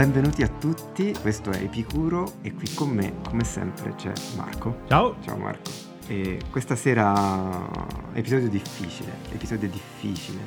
Benvenuti a tutti, questo è Epicuro e qui con me, come sempre, c'è Marco. Ciao. Ciao Marco. E questa sera episodio difficile, episodio difficile.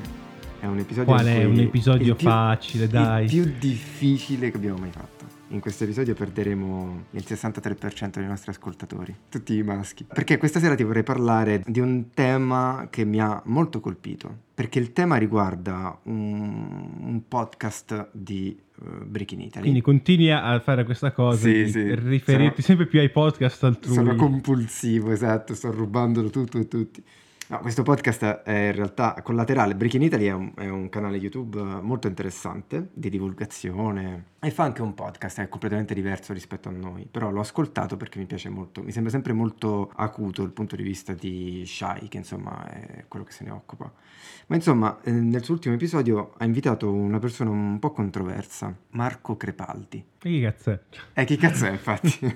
È un episodio Qual è un episodio il più- facile, dai? Il più difficile che abbiamo mai fatto. In questo episodio perderemo il 63% dei nostri ascoltatori, tutti i maschi. Perché questa sera ti vorrei parlare di un tema che mi ha molto colpito. Perché il tema riguarda un, un podcast di uh, Breaking Italy. Quindi continui a fare questa cosa Sì, sì. riferirti Sono- sempre più ai podcast altrui. Sono compulsivo, esatto, sto rubandolo tutto e tutti. No, questo podcast è in realtà collaterale. Breaking Italy è un, è un canale YouTube molto interessante di divulgazione e fa anche un podcast, è completamente diverso rispetto a noi, però l'ho ascoltato perché mi piace molto, mi sembra sempre molto acuto dal punto di vista di Shai, che insomma è quello che se ne occupa. Ma insomma, eh, nel suo ultimo episodio ha invitato una persona un po' controversa, Marco Crepaldi. E che cazzo è? Eh, chi cazzo è, infatti?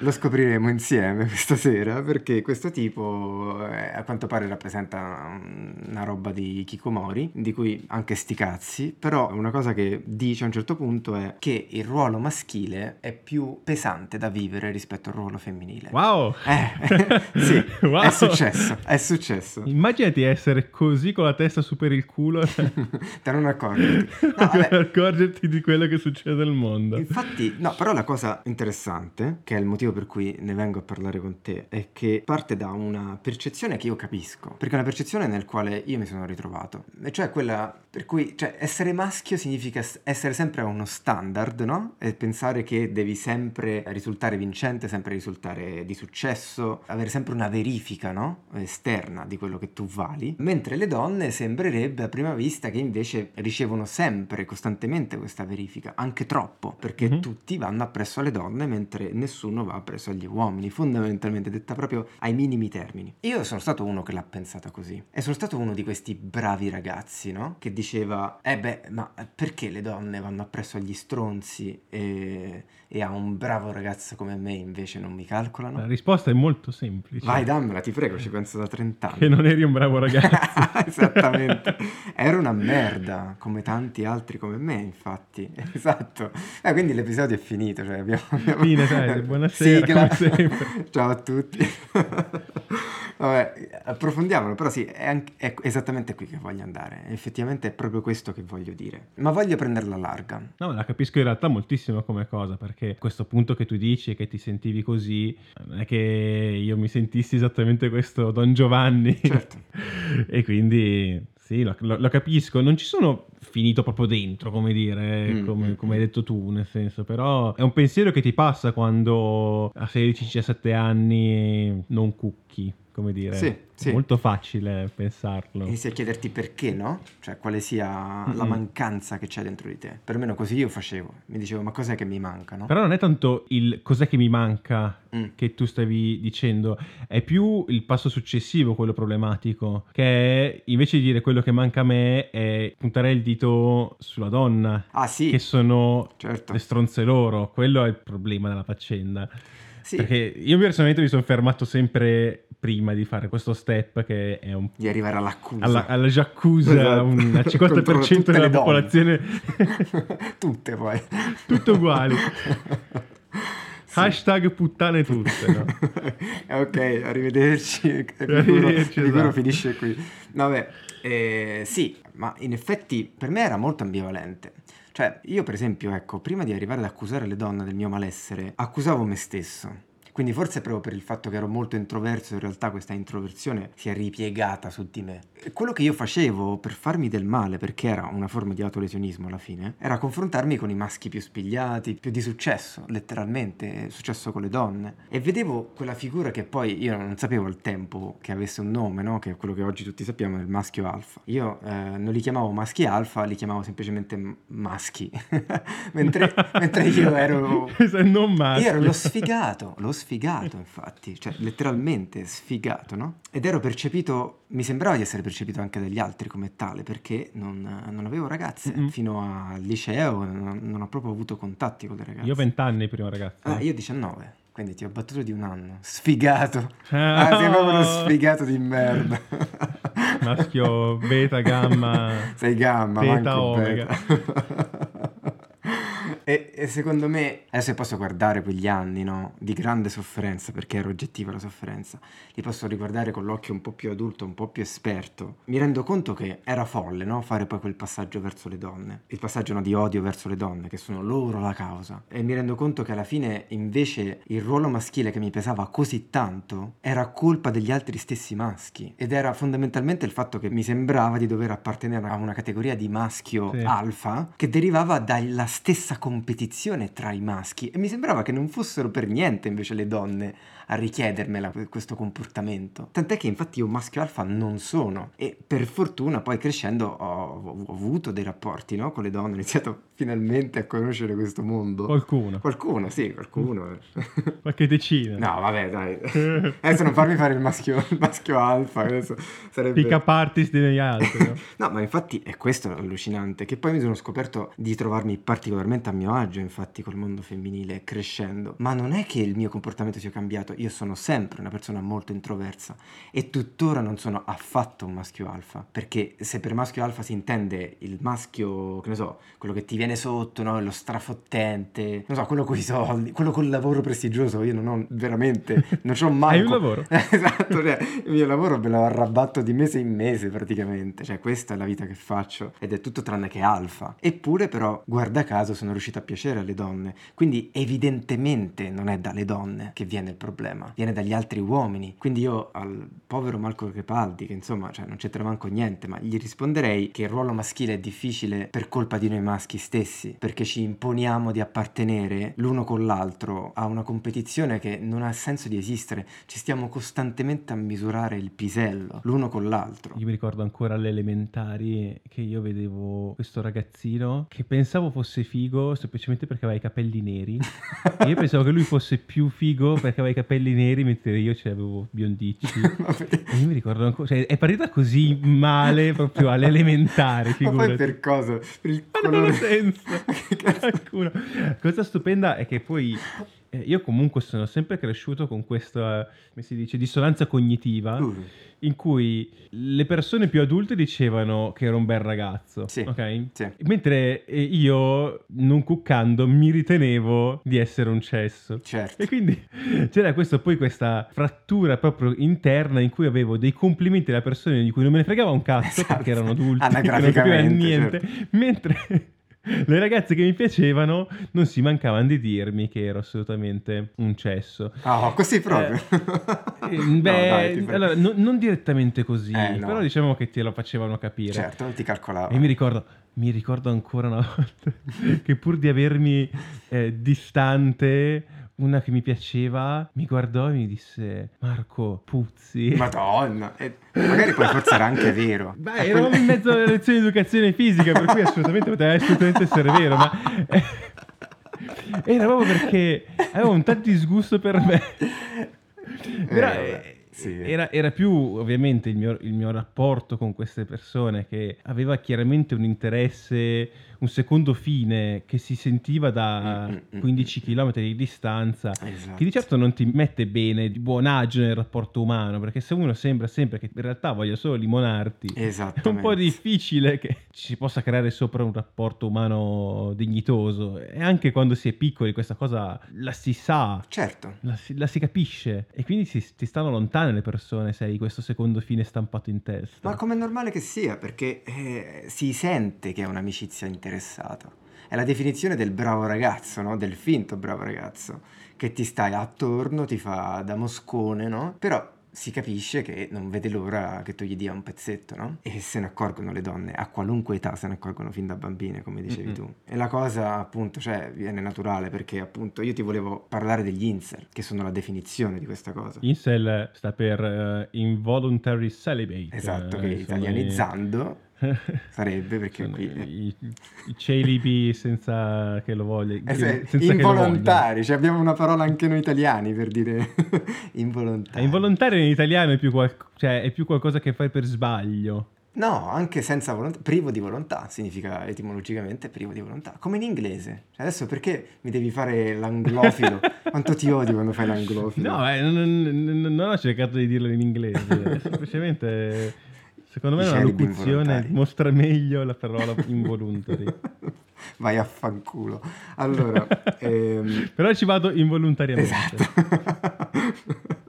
Lo scopriremo insieme questa sera perché questo tipo eh, a quanto pare rappresenta una roba di Kikomori, di cui anche sti cazzi, però una cosa che dice a un certo punto è che il ruolo maschile è più pesante da vivere rispetto al ruolo femminile. Wow! Eh, sì, Wow. è successo, è successo. Immaginati essere così con la testa su per il culo Te non accorgi. No, per accorgerti di quello che succede nel mondo. Infatti, no, però la cosa interessante, che è il motivo per cui ne vengo a parlare con te, è che parte da una percezione che io capisco, perché è una percezione nel quale io mi sono ritrovato, e cioè quella per cui, cioè, essere maschio significa essere sempre a uno standard, no? E pensare che devi sempre risultare vincente, sempre risultare di successo, avere sempre una verifica, no? Esterna di quello che tu vali, mentre le donne sembrerebbe a prima vista che invece ricevono sempre, costantemente questa verifica, anche troppo, perché Mhm. tutti vanno appresso alle donne mentre nessuno va appresso agli uomini, fondamentalmente detta proprio ai minimi termini. Io sono stato uno che l'ha pensata così e sono stato uno di questi bravi ragazzi, no? Che diceva, eh beh, ma perché le donne vanno appresso agli stronzi e, e a un bravo ragazzo come me invece non mi calcolano? La risposta è molto semplice. Vai, dammela, ti prego, ci penso da 30 anni. Che non eri un bravo ragazzo. Esattamente. Ero una merda, come tanti altri come me, infatti. Esatto. Eh, quindi l'episodio è finito. Cioè abbiamo, abbiamo- Fine, dai, buonasera. Ciao a tutti. Vabbè, approfondiamolo, però sì, è, anche- è esattamente qui che voglio andare. Effettivamente è proprio questo che voglio dire. Ma voglio prenderla larga. No, la capisco in realtà moltissimo come cosa, perché questo punto che tu dici che ti sentivi così, non è che io mi sentissi esattamente questo Don Giovanni. Certo. e quindi sì, lo, lo- lo capisco. Non ci sono finito proprio dentro, come dire, Mm, come, mm, come hai mm. detto tu, nel senso, però è un pensiero che ti passa quando a 16-17 anni non cucchi, come dire. Sì, sì. È molto facile pensarlo. Inizi a chiederti perché, no? Cioè, quale sia la mancanza che c'è dentro di te. Perlomeno così io facevo. Mi dicevo, ma cos'è che mi manca, no? Però non è tanto il cos'è che mi manca Mm. che tu stavi dicendo, è più il passo successivo quello problematico, che è invece di dire quello che manca a me è puntare il dito sulla donna, Ah, sì, che sono certo. le stronze loro, quello è il problema della faccenda. Sì, Perché io personalmente mi sono fermato sempre prima di fare questo step che è un di arrivare all'accusa. alla, alla Giaccusa, Esatto. un- al Contro 50% tutte della popolazione Tutte poi. Tutte uguali. Sì. Hashtag puttane tutte, no? ok, arrivederci. Arrivederci, Epicuro esatto. finisce qui. Vabbè, eh, sì, ma in effetti per me era molto ambivalente. Cioè, io per esempio, ecco, prima di arrivare ad accusare le donne del mio malessere, accusavo me stesso. Quindi forse proprio per il fatto che ero molto introverso, in realtà questa introversione si è ripiegata su di me. E quello che io facevo per farmi del male, perché era una forma di autolesionismo alla fine, era confrontarmi con i maschi più spigliati, più di successo, letteralmente, successo con le donne. E vedevo quella figura che poi io non sapevo al tempo che avesse un nome, no? Che è quello che oggi tutti sappiamo, il maschio alfa. Io eh, non li chiamavo maschi alfa, li chiamavo semplicemente maschi. mentre, mentre io ero non maschio. io ero lo sfigato, lo sfigato infatti, cioè letteralmente sfigato, no? Ed ero percepito, mi sembrava di essere percepito anche dagli altri come tale, perché non, non avevo ragazze. Mm-mm. Fino al liceo non, non ho proprio avuto contatti con le ragazze. Io ho 20 anni prima, ragazzi. Ah, io 19, quindi ti ho battuto di un anno. Sfigato. Ah. Ah, sei proprio uno sfigato di merda. maschio beta, gamma. Sei gamma, Beta, omega. beta. E, e secondo me, adesso posso guardare quegli anni no, di grande sofferenza, perché era oggettiva la sofferenza, li posso riguardare con l'occhio un po' più adulto, un po' più esperto. Mi rendo conto che era folle no, fare poi quel passaggio verso le donne, il passaggio no, di odio verso le donne, che sono loro la causa. E mi rendo conto che alla fine invece il ruolo maschile che mi pesava così tanto era colpa degli altri stessi maschi. Ed era fondamentalmente il fatto che mi sembrava di dover appartenere a una categoria di maschio Sì. alfa che derivava dalla stessa competizione tra i maschi e mi sembrava che non fossero per niente invece le donne a richiedermela questo comportamento. Tant'è che infatti io maschio alfa non sono e per fortuna poi crescendo ho, ho avuto dei rapporti no, con le donne, ho iniziato finalmente a conoscere questo mondo. Qualcuno. Qualcuno, sì, qualcuno. Qualche decina. No, vabbè, dai. Adesso non farmi fare il maschio, il maschio alfa, adesso sarebbe... Pick up artist degli altri. no? No, ma infatti è questo allucinante, che poi mi sono scoperto di trovarmi particolarmente a mio agio, infatti, col mondo femminile crescendo. Ma non è che il mio comportamento sia cambiato, io sono sempre una persona molto introversa e tuttora non sono affatto un maschio alfa, perché se per maschio alfa si intende il maschio, che ne so, quello che ti viene sotto, no? lo strafottente, non so, quello con i soldi, quello col lavoro prestigioso, io non ho veramente, non c'ho mai... Hai un lavoro? esatto, cioè, il mio lavoro me lo arrabatto di mese in mese praticamente, cioè questa è la vita che faccio ed è tutto tranne che alfa. Eppure però, guarda caso, sono riuscito a piacere alle donne, quindi evidentemente non è dalle donne che viene il problema, viene dagli altri uomini. Quindi io al povero Marco Crepaldi, che insomma cioè, non c'entra manco niente, ma gli risponderei che il ruolo maschile è difficile per colpa di noi maschi stessi, perché ci imponiamo di appartenere l'uno con l'altro a una competizione che non ha senso di esistere, ci stiamo costantemente a misurare il pisello l'uno con l'altro. Io mi ricordo ancora alle elementari che io vedevo questo ragazzino che pensavo fosse figo semplicemente perché aveva i capelli neri. E io pensavo che lui fosse più figo perché aveva i capelli neri mentre io ce l'avevo biondicci. E io mi ricordo ancora, cioè è partita così male proprio alle elementari, Ma poi figurati. per cosa? Per il Ma non ha colore... senso. Cosa stupenda è che poi eh, io comunque sono sempre cresciuto con questa, come si dice, dissonanza cognitiva Uh, in cui le persone più adulte dicevano che ero un bel ragazzo, Sì. ok? sì. Mentre eh, io, non cuccando, mi ritenevo di essere un cesso. Certo. E quindi c'era questo, poi questa frattura proprio interna in cui avevo dei complimenti da persone di cui non me ne fregava un cazzo Esatto. perché erano adulti, non capivano Anagraficamente, niente, certo. mentre le ragazze che mi piacevano non si mancavano di dirmi che ero assolutamente un cesso. Ah, così proprio. Eh, No, Beh, dai, ti prego. allora, no- non direttamente così, Eh, no. però diciamo che te lo facevano capire. Certo, non ti calcolavo. E mi ricordo, mi ricordo ancora una volta che pur di avermi eh, distante, una che mi piaceva mi guardò e mi disse: Marco, puzzi. Madonna, e magari poi forse era anche vero. Beh, eravamo in mezzo alle lezioni di educazione fisica, per cui assolutamente poteva assolutamente essere vero, ma eh, era proprio perché avevo un tal disgusto per me. Però, vabbè, eh, sì. era, era più ovviamente il mio, il mio rapporto con queste persone che aveva chiaramente un interesse, un secondo fine che si sentiva da Mm, mm, mm, 15 mm. km di distanza Esatto. che di certo non ti mette bene di buon agio nel rapporto umano, perché se uno sembra sempre che in realtà voglia solo limonarti, è un po' difficile che ci si possa creare sopra un rapporto umano dignitoso. E anche quando si è piccoli questa cosa la si sa, Certo. la si, la si capisce. E quindi si, ti stanno lontane le persone se hai questo secondo fine stampato in testa. Ma come è normale che sia, perché eh, si sente che è un'amicizia interessata. È la definizione del bravo ragazzo, no? Del finto bravo ragazzo, che ti stai attorno, ti fa da moscone, no? Però si capisce che non vede l'ora che tu gli dia un pezzetto, no? E se ne accorgono le donne, a qualunque età se ne accorgono fin da bambine, come dicevi Mm-mm. tu. E la cosa, appunto, cioè, viene naturale, perché appunto io ti volevo parlare degli incel, che sono la definizione di questa cosa. Incel sta per eh, Involuntary Celibate. Esatto, eh, che i- italianizzando sarebbe perché qui... i, i, celibi senza che lo voglia. Eh, se- senza involontari, cioè abbiamo una parola anche noi italiani per dire involontari. Eh, involontario in italiano è più, qual- cioè, è più qualcosa che fai per sbaglio. No, anche senza volontà, privo di volontà significa etimologicamente privo di volontà, come in inglese. Cioè, adesso perché mi devi fare l'anglofilo? Quanto ti odio quando fai l'anglofilo? No, eh, non, non- non ho cercato di dirlo in inglese, semplicemente Secondo me una celibi locuzione mostra meglio la parola involuntary. Vai a fanculo. Allora, ehm, Però ci vado involontariamente. Esatto.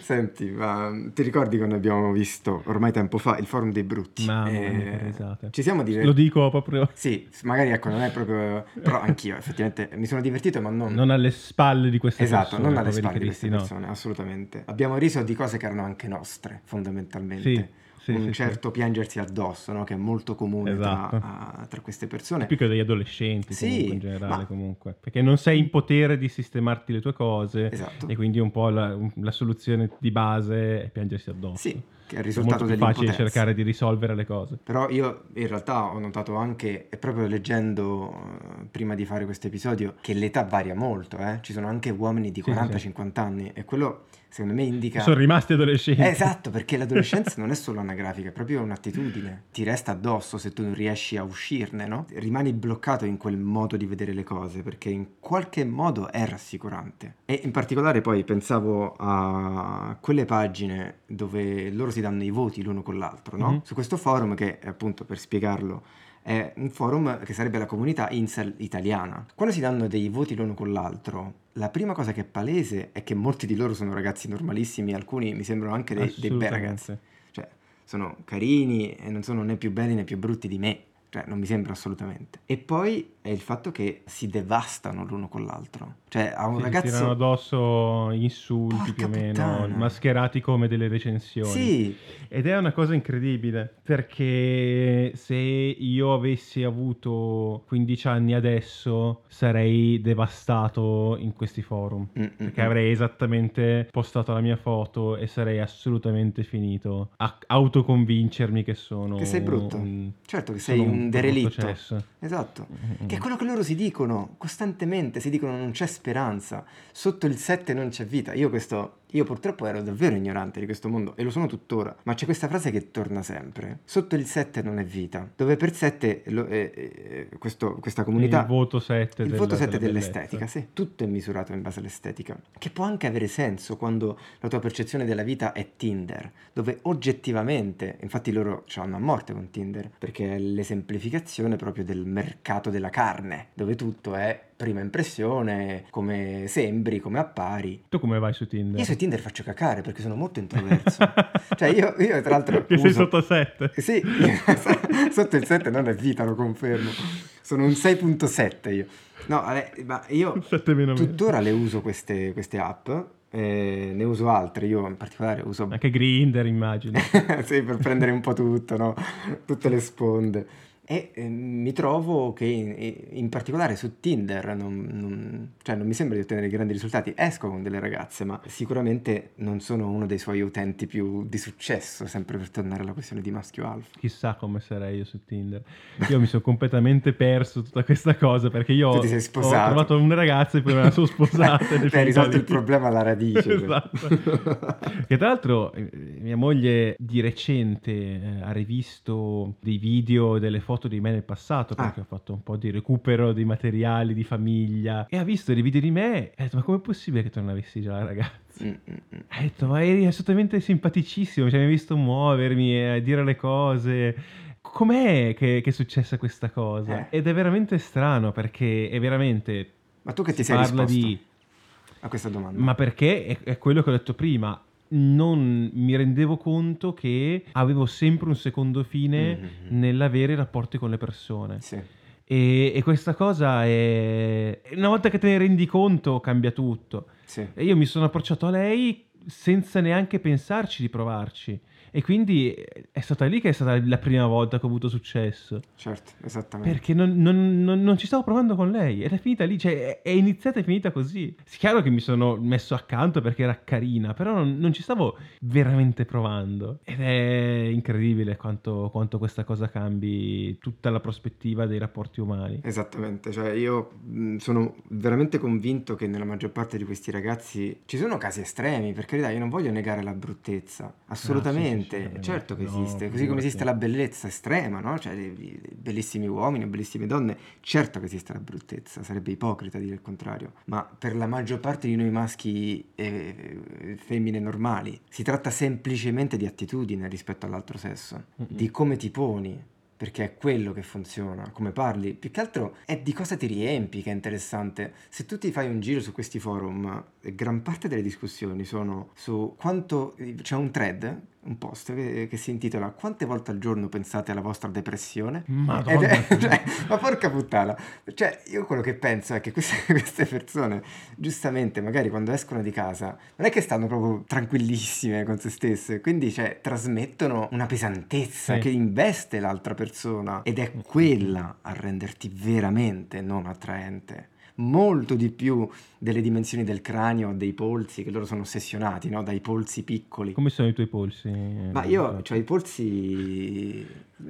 Senti, ma ti ricordi quando abbiamo visto ormai tempo fa il forum dei brutti? Mamma mia, Eh. Ci siamo Lo divertiti. dico proprio Sì, magari ecco, non è proprio. Però anch'io effettivamente mi sono divertito, ma non. non alle spalle di queste Esatto, persone. non alle spalle di queste no. persone, assolutamente. Abbiamo riso di cose che erano anche nostre, fondamentalmente. Sì, sì, Un sì, certo piangersi addosso, no? che è molto comune tra- Esatto. a- tra, queste persone. Più che degli adolescenti Sì, comunque in generale ma- comunque. Perché non sei in potere di sistemarti le tue cose Esatto. e quindi un po' la, la soluzione di base è piangersi addosso. Sì, che è il È risultato molto più facile cercare di risolvere le cose. Però io in realtà ho notato anche, e proprio leggendo eh, prima di fare questo episodio, che l'età varia molto, eh. Ci sono anche uomini di Sì, sì, 40-50 anni e quello secondo me indica... Sono rimasti adolescenti. Eh, esatto, perché l'adolescenza non è solo anagrafica, è proprio un'attitudine. Ti resta addosso se tu non riesci a uscirne, no? Rimani bloccato in quel modo di vedere le cose, perché in qualche modo è rassicurante. E in particolare poi pensavo a quelle pagine dove loro si danno i voti l'uno con l'altro, no? Mhm. Su questo forum che, appunto, per spiegarlo, è un forum che sarebbe la comunità incel italiana. Quando si danno dei voti l'uno con l'altro, la prima cosa che è palese è che molti di loro sono ragazzi normalissimi, alcuni mi sembrano anche dei, dei bei ragazzi. Cioè, sono carini e non sono né più belli né più brutti di me. Cioè, non mi sembra assolutamente. E poi è il fatto che si devastano l'uno con l'altro. Cioè, a un Sì, si ragazzo... tirano addosso insulti Porca più o meno, puttana. mascherati come delle recensioni. Sì, Ed è una cosa incredibile perché se io avessi avuto 15 anni adesso sarei devastato in questi forum. Mm, mm, Perché mm. avrei esattamente postato la mia foto e sarei assolutamente finito a autoconvincermi che sono Che sei brutto. un, certo che sei un brutto derelitto. Esatto. Mm, Che è quello che loro si dicono costantemente, si dicono non c'è speranza, sotto il 7 non c'è vita. Io questo, io purtroppo ero davvero ignorante di questo mondo e lo sono tuttora, ma c'è questa frase che torna sempre. Sotto il 7 non è vita, dove per 7 lo- eh, eh, questo- questa comunità... Il voto 7 Il della- voto 7 della dell'estetica, sì, tutto è misurato in base all'estetica, che può anche avere senso quando la tua percezione della vita è Tinder, dove oggettivamente, infatti loro ce l'hanno a morte con Tinder, perché è l'esemplificazione proprio del mercato della carne, dove tutto è prima impressione, come sembri, come appari. Tu come vai su Tinder? Io su Tinder faccio cacare perché sono molto introverso. cioè io, io tra l'altro... che sei uso- sotto 7. sì, sotto il 7 non è vita, lo confermo. Sono un 6.7 io. No, ma io 7 meno meno. tuttora le uso queste, queste app, eh, ne uso altre, io in particolare uso... Anche Grinder immagino. sì, per prendere un po' tutto, no? Tutte le sponde. E eh, mi trovo che in, in particolare su Tinder non, non- cioè non mi sembra di ottenere grandi risultati. Esco con delle ragazze, ma sicuramente non sono uno dei suoi utenti più di successo, sempre per tornare alla questione di maschio alfa. Chissà come sarei io su Tinder. Io mi sono completamente perso tutta questa cosa perché io ti ho sposato. trovato una ragazza e poi me la sono sposata. Beh, hai risolto il problema alla radice. cioè. esatto. che tra l'altro eh, mia moglie di recente eh, ha rivisto dei video e delle foto di me nel passato perché Ah. ho fatto un po' di recupero dei materiali di famiglia e ha visto dei video di me e ha detto ma com'è possibile che tu non avessi già la ragazza? Mm, mm, mm. Ha detto, ma eri assolutamente simpaticissimo, ci hai visto muovermi e dire le cose. Com'è che, che è successa questa cosa? Eh. Ed è veramente strano perché è veramente... Ma tu che ti sei risposto di... a questa domanda? Ma perché è, è quello che ho detto prima. Non mi rendevo conto che avevo sempre un secondo fine Mhm. nell'avere rapporti con le persone. Sì. E, e questa cosa è... Una volta che te ne rendi conto cambia tutto. Sì. E io mi sono approcciato a lei senza neanche pensarci di provarci. E quindi eh, è stata lì che è stata la prima volta che ho avuto successo. Certo, esattamente. Perché non, non- non- non ci stavo provando con lei. Ed è finita lì, cioè è, iniziata e finita così. È chiaro che mi sono messo accanto perché era carina, però non, non ci stavo veramente provando. Ed è incredibile quanto, quanto questa cosa cambi tutta la prospettiva dei rapporti umani. Esattamente, cioè io sono veramente convinto che nella maggior parte di questi ragazzi ci sono casi estremi, per carità, io non voglio negare la bruttezza, assolutamente, Assolutamente, certo che No, esiste, così come esiste la bellezza estrema, no? Cioè, bellissimi uomini, bellissime donne, certo che esiste la bruttezza, sarebbe ipocrita dire il contrario, ma per la maggior parte di noi maschi e femmine normali si tratta semplicemente di attitudine rispetto all'altro sesso, Mm-mm. di come ti poni. Perché è quello che funziona, come parli. Più che altro è di cosa ti riempi che è interessante. Se tu ti fai un giro su questi forum, gran parte delle discussioni sono su quanto... C'è un thread, un post che, che si intitola Quante volte al giorno pensate alla vostra depressione? Ed è- cioè, ma porca puttana, cioè io quello che penso è che queste, queste persone, giustamente, magari quando escono di casa, non è che stanno proprio tranquillissime con se stesse, quindi cioè, trasmettono una pesantezza Sì. che investe l'altra persona ed è quella a renderti veramente non attraente. Molto di più delle dimensioni del cranio, dei polsi, che loro sono ossessionati, no? Dai polsi piccoli. Come sono i tuoi polsi? Ma io ho i polsi.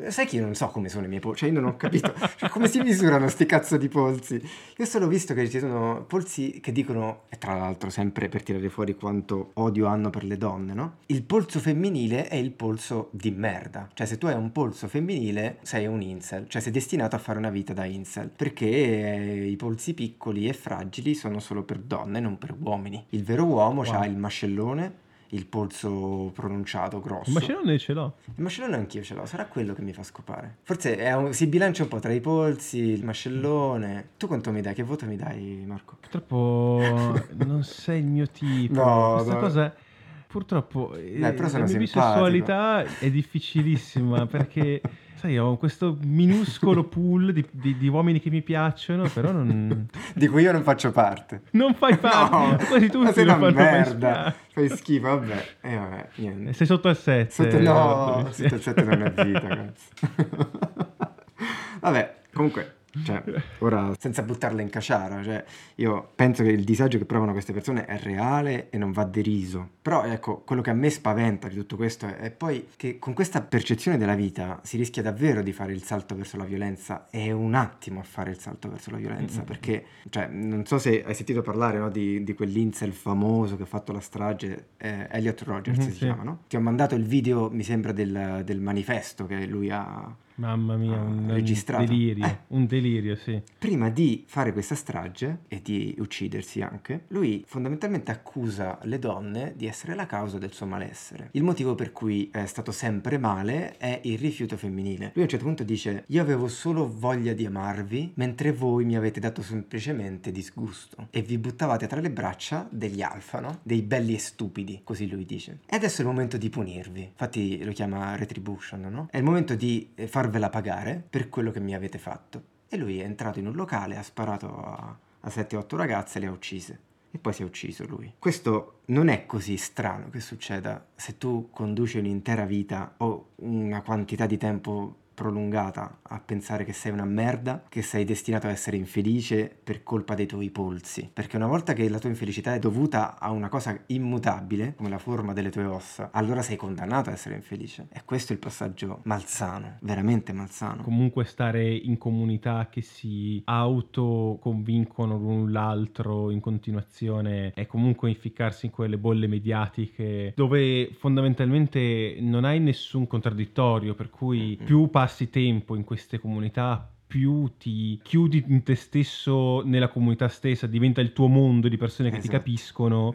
Sai che io non so come sono i miei polsi? Cioè, io non ho capito. Cioè, come si misurano sti cazzo di polsi? Io ho solo visto che ci sono polsi che dicono, e tra l'altro, sempre per tirare fuori quanto odio hanno per le donne, no? Il polso femminile è il polso di merda. Cioè, se tu hai un polso femminile, sei un incel. Cioè, sei destinato a fare una vita da incel. Perché eh, i polsi piccoli e fragili sono solo per donne, non per uomini. Il vero uomo Wow. ha il mascellone. Il polso pronunciato grosso. Ma ce l'ho, ce l'ho. Il mascellone anch'io ce l'ho, sarà quello che mi fa scopare. Forse un- si bilancia un po' tra i polsi, il mascellone. Tu quanto mi dai? Che voto mi dai, Marco? Purtroppo non sei il mio tipo. No, Questa no. cosa purtroppo eh, Dai, però sono la mia bisessualità è difficilissima perché sai, ho questo minuscolo pool di, di- di uomini che mi piacciono, però non, Di cui io non faccio parte. non fai parte. Quasi tutti sei una merda. Fai schifo, vabbè. E vabbè, niente. Sei sotto al 7. Sotto, no, sotto il 7 non è vita, cazzo. Vabbè, comunque, cioè, ora senza buttarla in caciara, cioè, io penso che il disagio che provano queste persone è reale e non va deriso. Però, ecco, quello che a me spaventa di tutto questo è, è poi che con questa percezione della vita si rischia davvero di fare il salto verso la violenza. È un attimo a fare il salto verso la violenza, Mm-mm. perché, cioè, non so se hai sentito parlare no, di, di quell'incel famoso che ha fatto la strage, eh, Elliot Rogers Mhm, si sì. chiama, no? Ti ho mandato il video, mi sembra, del, del manifesto che lui ha Mamma mia, Ah, un, un registrato. delirio, Eh. un delirio, sì. Prima di fare questa strage e di uccidersi anche, lui fondamentalmente accusa le donne di essere la causa del suo malessere. Il motivo per cui è stato sempre male è il rifiuto femminile. Lui a un certo punto dice: Io avevo solo voglia di amarvi, mentre voi mi avete dato semplicemente disgusto. E vi buttavate tra le braccia degli alfa, no? Dei belli e stupidi, così lui dice. E adesso è il momento di punirvi. Infatti lo chiama retribution, no? È il momento di eh, farvela pagare per quello che mi avete fatto. E lui è entrato in un locale, ha sparato a, a 7-8 ragazze e le ha uccise. E poi si è ucciso lui. Questo non è così strano che succeda se tu conduci un'intera vita o una quantità di tempo prolungata a pensare che sei una merda, che sei destinato a essere infelice per colpa dei tuoi polsi. Perché una volta che la tua infelicità è dovuta a una cosa immutabile, come la forma delle tue ossa, allora sei condannato a essere infelice. E questo è il passaggio malsano, veramente malsano. Comunque stare in comunità che si autoconvincono l'un l'altro in continuazione è comunque inficcarsi in quelle bolle mediatiche dove fondamentalmente non hai nessun contraddittorio, per cui più passi tempo in queste comunità più ti chiudi in te stesso nella comunità stessa, diventa il tuo mondo di persone che ti Esatto. capiscono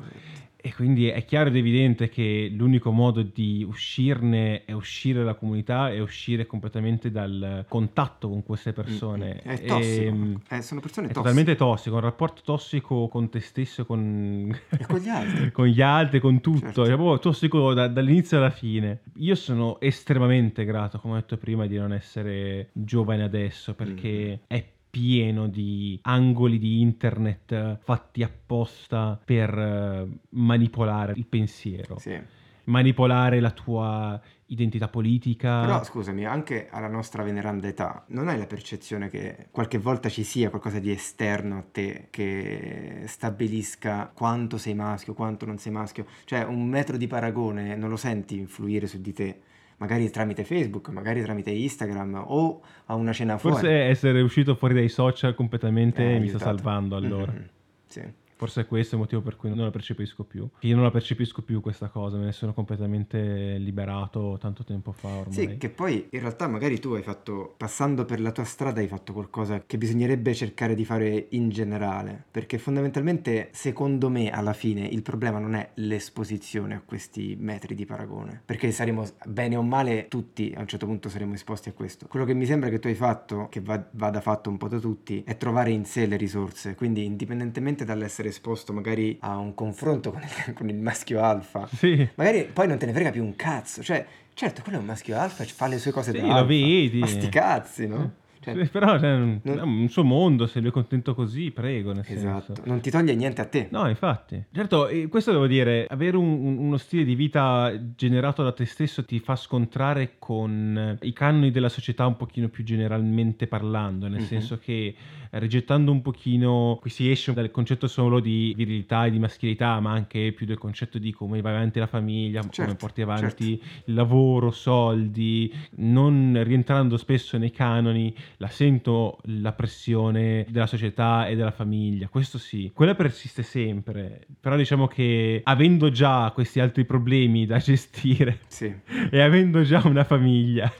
e quindi è chiaro ed evidente che l'unico modo di uscirne è uscire dalla comunità e uscire completamente dal contatto con queste persone. Mm, È tossico. Ehm, Eh, sono persone è tossiche. totalmente tossico, un rapporto tossico con te stesso, con, E con gli altri. con gli altri, con tutto, Certo. è proprio tossico da- dall'inizio alla fine. Io sono estremamente grato, come ho detto prima, di non essere giovane adesso, perché Mm. è pieno di angoli di internet fatti apposta per eh, manipolare il pensiero, Sì. manipolare la tua identità politica. Però scusami, anche alla nostra veneranda età, non hai la percezione che qualche volta ci sia qualcosa di esterno a te che stabilisca quanto sei maschio, quanto non sei maschio? Cioè un metro di paragone non lo senti influire su di te? Magari tramite Facebook, magari tramite Instagram o a una cena fuori. Forse essere uscito fuori dai social completamente Eh, mi sta salvando allora. Mhm, Sì. Forse è questo il motivo per cui non la percepisco più. Io non la percepisco più questa cosa, me ne sono completamente liberato tanto tempo fa ormai. Sì, che poi in realtà magari tu hai fatto, passando per la tua strada, hai fatto qualcosa che bisognerebbe cercare di fare in generale. Perché fondamentalmente, secondo me, alla fine il problema non è l'esposizione a questi metri di paragone. Perché saremo bene o male tutti a un certo punto saremo esposti a questo. Quello che mi sembra che tu hai fatto, che va, vada fatto un po' da tutti, è trovare in sé le risorse. Quindi indipendentemente dall'essere esposto magari a un confronto con il, con il maschio alfa, Sì. magari poi non te ne frega più un cazzo. Cioè, certo, quello è un maschio alfa, fa le sue cose Sì, da alfa. vedi. Ma sti cazzi, no? Cioè, Sì, però cioè, non- è un suo mondo, se lui è contento così, prego. Esatto, senso. non ti toglie niente a te. No, infatti. Certo, eh, questo devo dire, avere un- un- uno stile di vita generato da te stesso ti fa scontrare con i canoni della società un pochino più generalmente parlando, nel Mhm. senso che eh, rigettando un pochino, qui si esce dal concetto solo di virilità e di maschilità, ma anche più del concetto di come vai avanti la famiglia, come Certo, porti avanti il lavoro, soldi, non rientrando spesso nei canoni, la sento la pressione della società e della famiglia, questo sì, quella persiste sempre, però diciamo che avendo già questi altri problemi da gestire Sì, e avendo già una famiglia,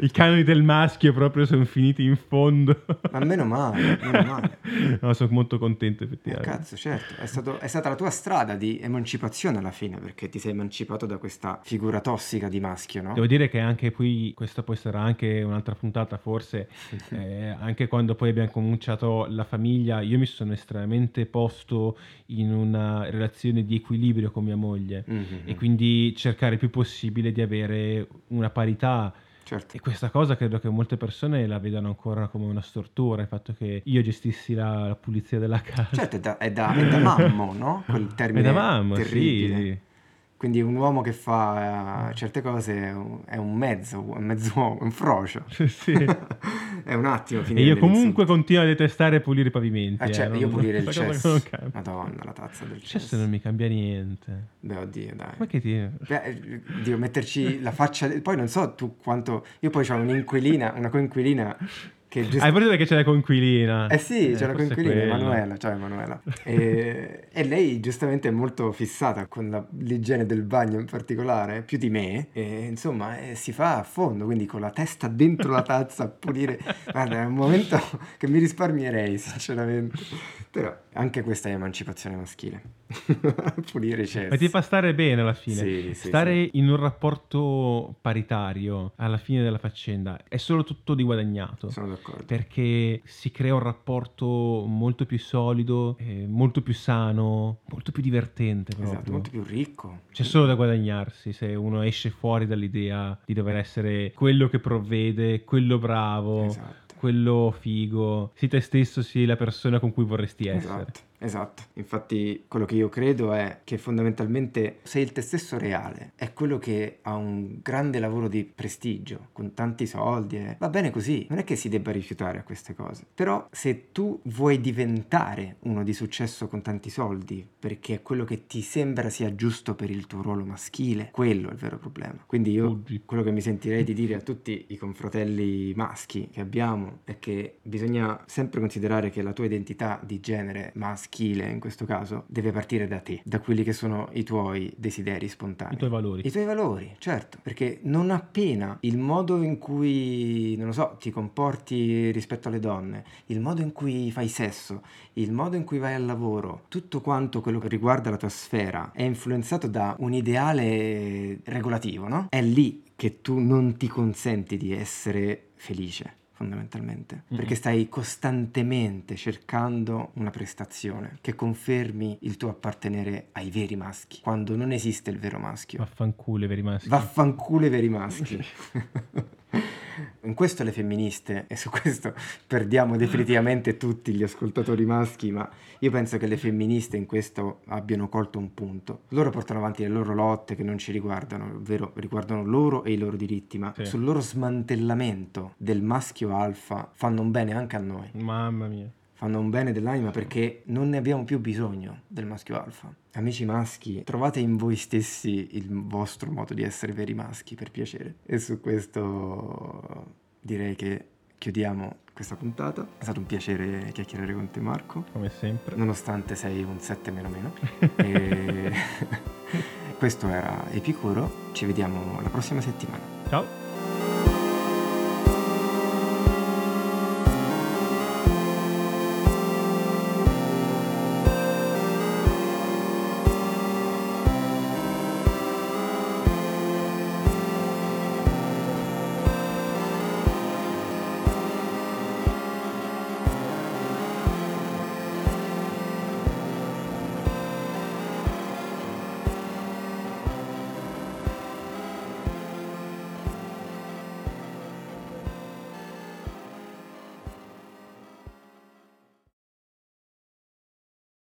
i canoni del maschio proprio sono finiti in fondo. Ma meno male, meno male. no, sono molto contento Eh, effettivamente. cazzo, certo, è, stato- è stata la tua strada di emancipazione alla fine, perché ti sei emancipato da questa figura tossica di maschio, no? Devo dire che anche qui, questa poi sarà anche un'altra puntata forse, eh, anche quando poi abbiamo cominciato la famiglia, io mi sono estremamente posto in una relazione di equilibrio con mia moglie Mhm, e quindi cercare il più possibile di avere una parità. Certo. E questa cosa credo che molte persone la vedano ancora come una stortura, il fatto che io gestissi la, la pulizia della casa. Certo, è da, è da, è da mammo, no? Quel termine Vedavamo, terribile. sì. Quindi un uomo che fa eh, certe cose è un, mezzo, un mezzo uomo, un frocio. Sì, è un attimo E io comunque continuo a detestare e pulire i pavimenti. Eh, cioè, non- io pulire il cesso. Madonna, la tazza del Il cesso cesso. non mi cambia niente. Beh, oddio, dai. Ma che ti... Beh, eh, Dio, metterci la faccia... Poi non so tu quanto... Io poi ho un'inquilina, una coinquilina che giusto... Hai presente che c'è la coinquilina? Eh sì, c'è una forse coinquilina. Emanuela, ciao Emanuela. E, e lei giustamente è molto fissata con la- l'igiene del bagno in particolare, più di me, e insomma eh, si fa a fondo, quindi con la testa dentro la tazza a pulire. Guarda, è un momento che mi risparmierei, sinceramente. Però anche questa è emancipazione maschile. Pulire i cessi. Ma ti fa stare bene alla fine. Sì, sì, stare sì. in un rapporto paritario alla fine della faccenda è solo tutto di guadagnato. Sono d'accordo. Perché si crea un rapporto molto più solido, eh, molto più sano, molto più divertente proprio. Esatto, molto più ricco. C'è solo da guadagnarsi se uno esce fuori dall'idea di dover essere quello che provvede, quello bravo, Esatto. quello figo. Sii te stesso, sii la persona con cui vorresti essere. Esatto, esatto. Infatti quello che io credo è che fondamentalmente sei il te stesso reale, è quello che ha un grande lavoro di prestigio, con tanti soldi, e va bene così, non è che si debba rifiutare a queste cose. Però se tu vuoi diventare uno di successo con tanti soldi, perché è quello che ti sembra sia giusto per il tuo ruolo maschile, quello è il vero problema. Quindi io quello che mi sentirei di dire a tutti i confratelli maschi che abbiamo è che bisogna sempre considerare che la tua identità di genere maschile, in questo caso, deve partire da te, da quelli che sono i tuoi desideri spontanei. I tuoi valori. I tuoi valori, certo, perché non appena il modo in cui, non lo so, ti comporti rispetto alle donne, il modo in cui fai sesso, il modo in cui vai al lavoro, tutto quanto quello che riguarda la tua sfera è influenzato da un ideale regolativo, no? È lì che tu non ti consenti di essere felice fondamentalmente, Mm-mm. perché stai costantemente cercando una prestazione che confermi il tuo appartenere ai veri maschi, quando non esiste il vero maschio. Vaffanculo, i veri maschi. Vaffanculo i veri maschi. In questo le femministe, e su questo perdiamo definitivamente tutti gli ascoltatori maschi, ma io penso che le femministe in questo abbiano colto un punto. Loro portano avanti le loro lotte che non ci riguardano, ovvero riguardano loro e i loro diritti, ma Sì. sul loro smantellamento del maschio alfa fanno un bene anche a noi Mamma mia. Fanno un bene dell'anima perché non ne abbiamo più bisogno del maschio alfa. Amici maschi, trovate in voi stessi il vostro modo di essere veri maschi, per piacere. E su questo direi che chiudiamo questa puntata. È stato un piacere chiacchierare con te Marco. Come sempre. Nonostante sei un 7 meno meno. e... Questo era Epicuro, ci vediamo la prossima settimana. Ciao!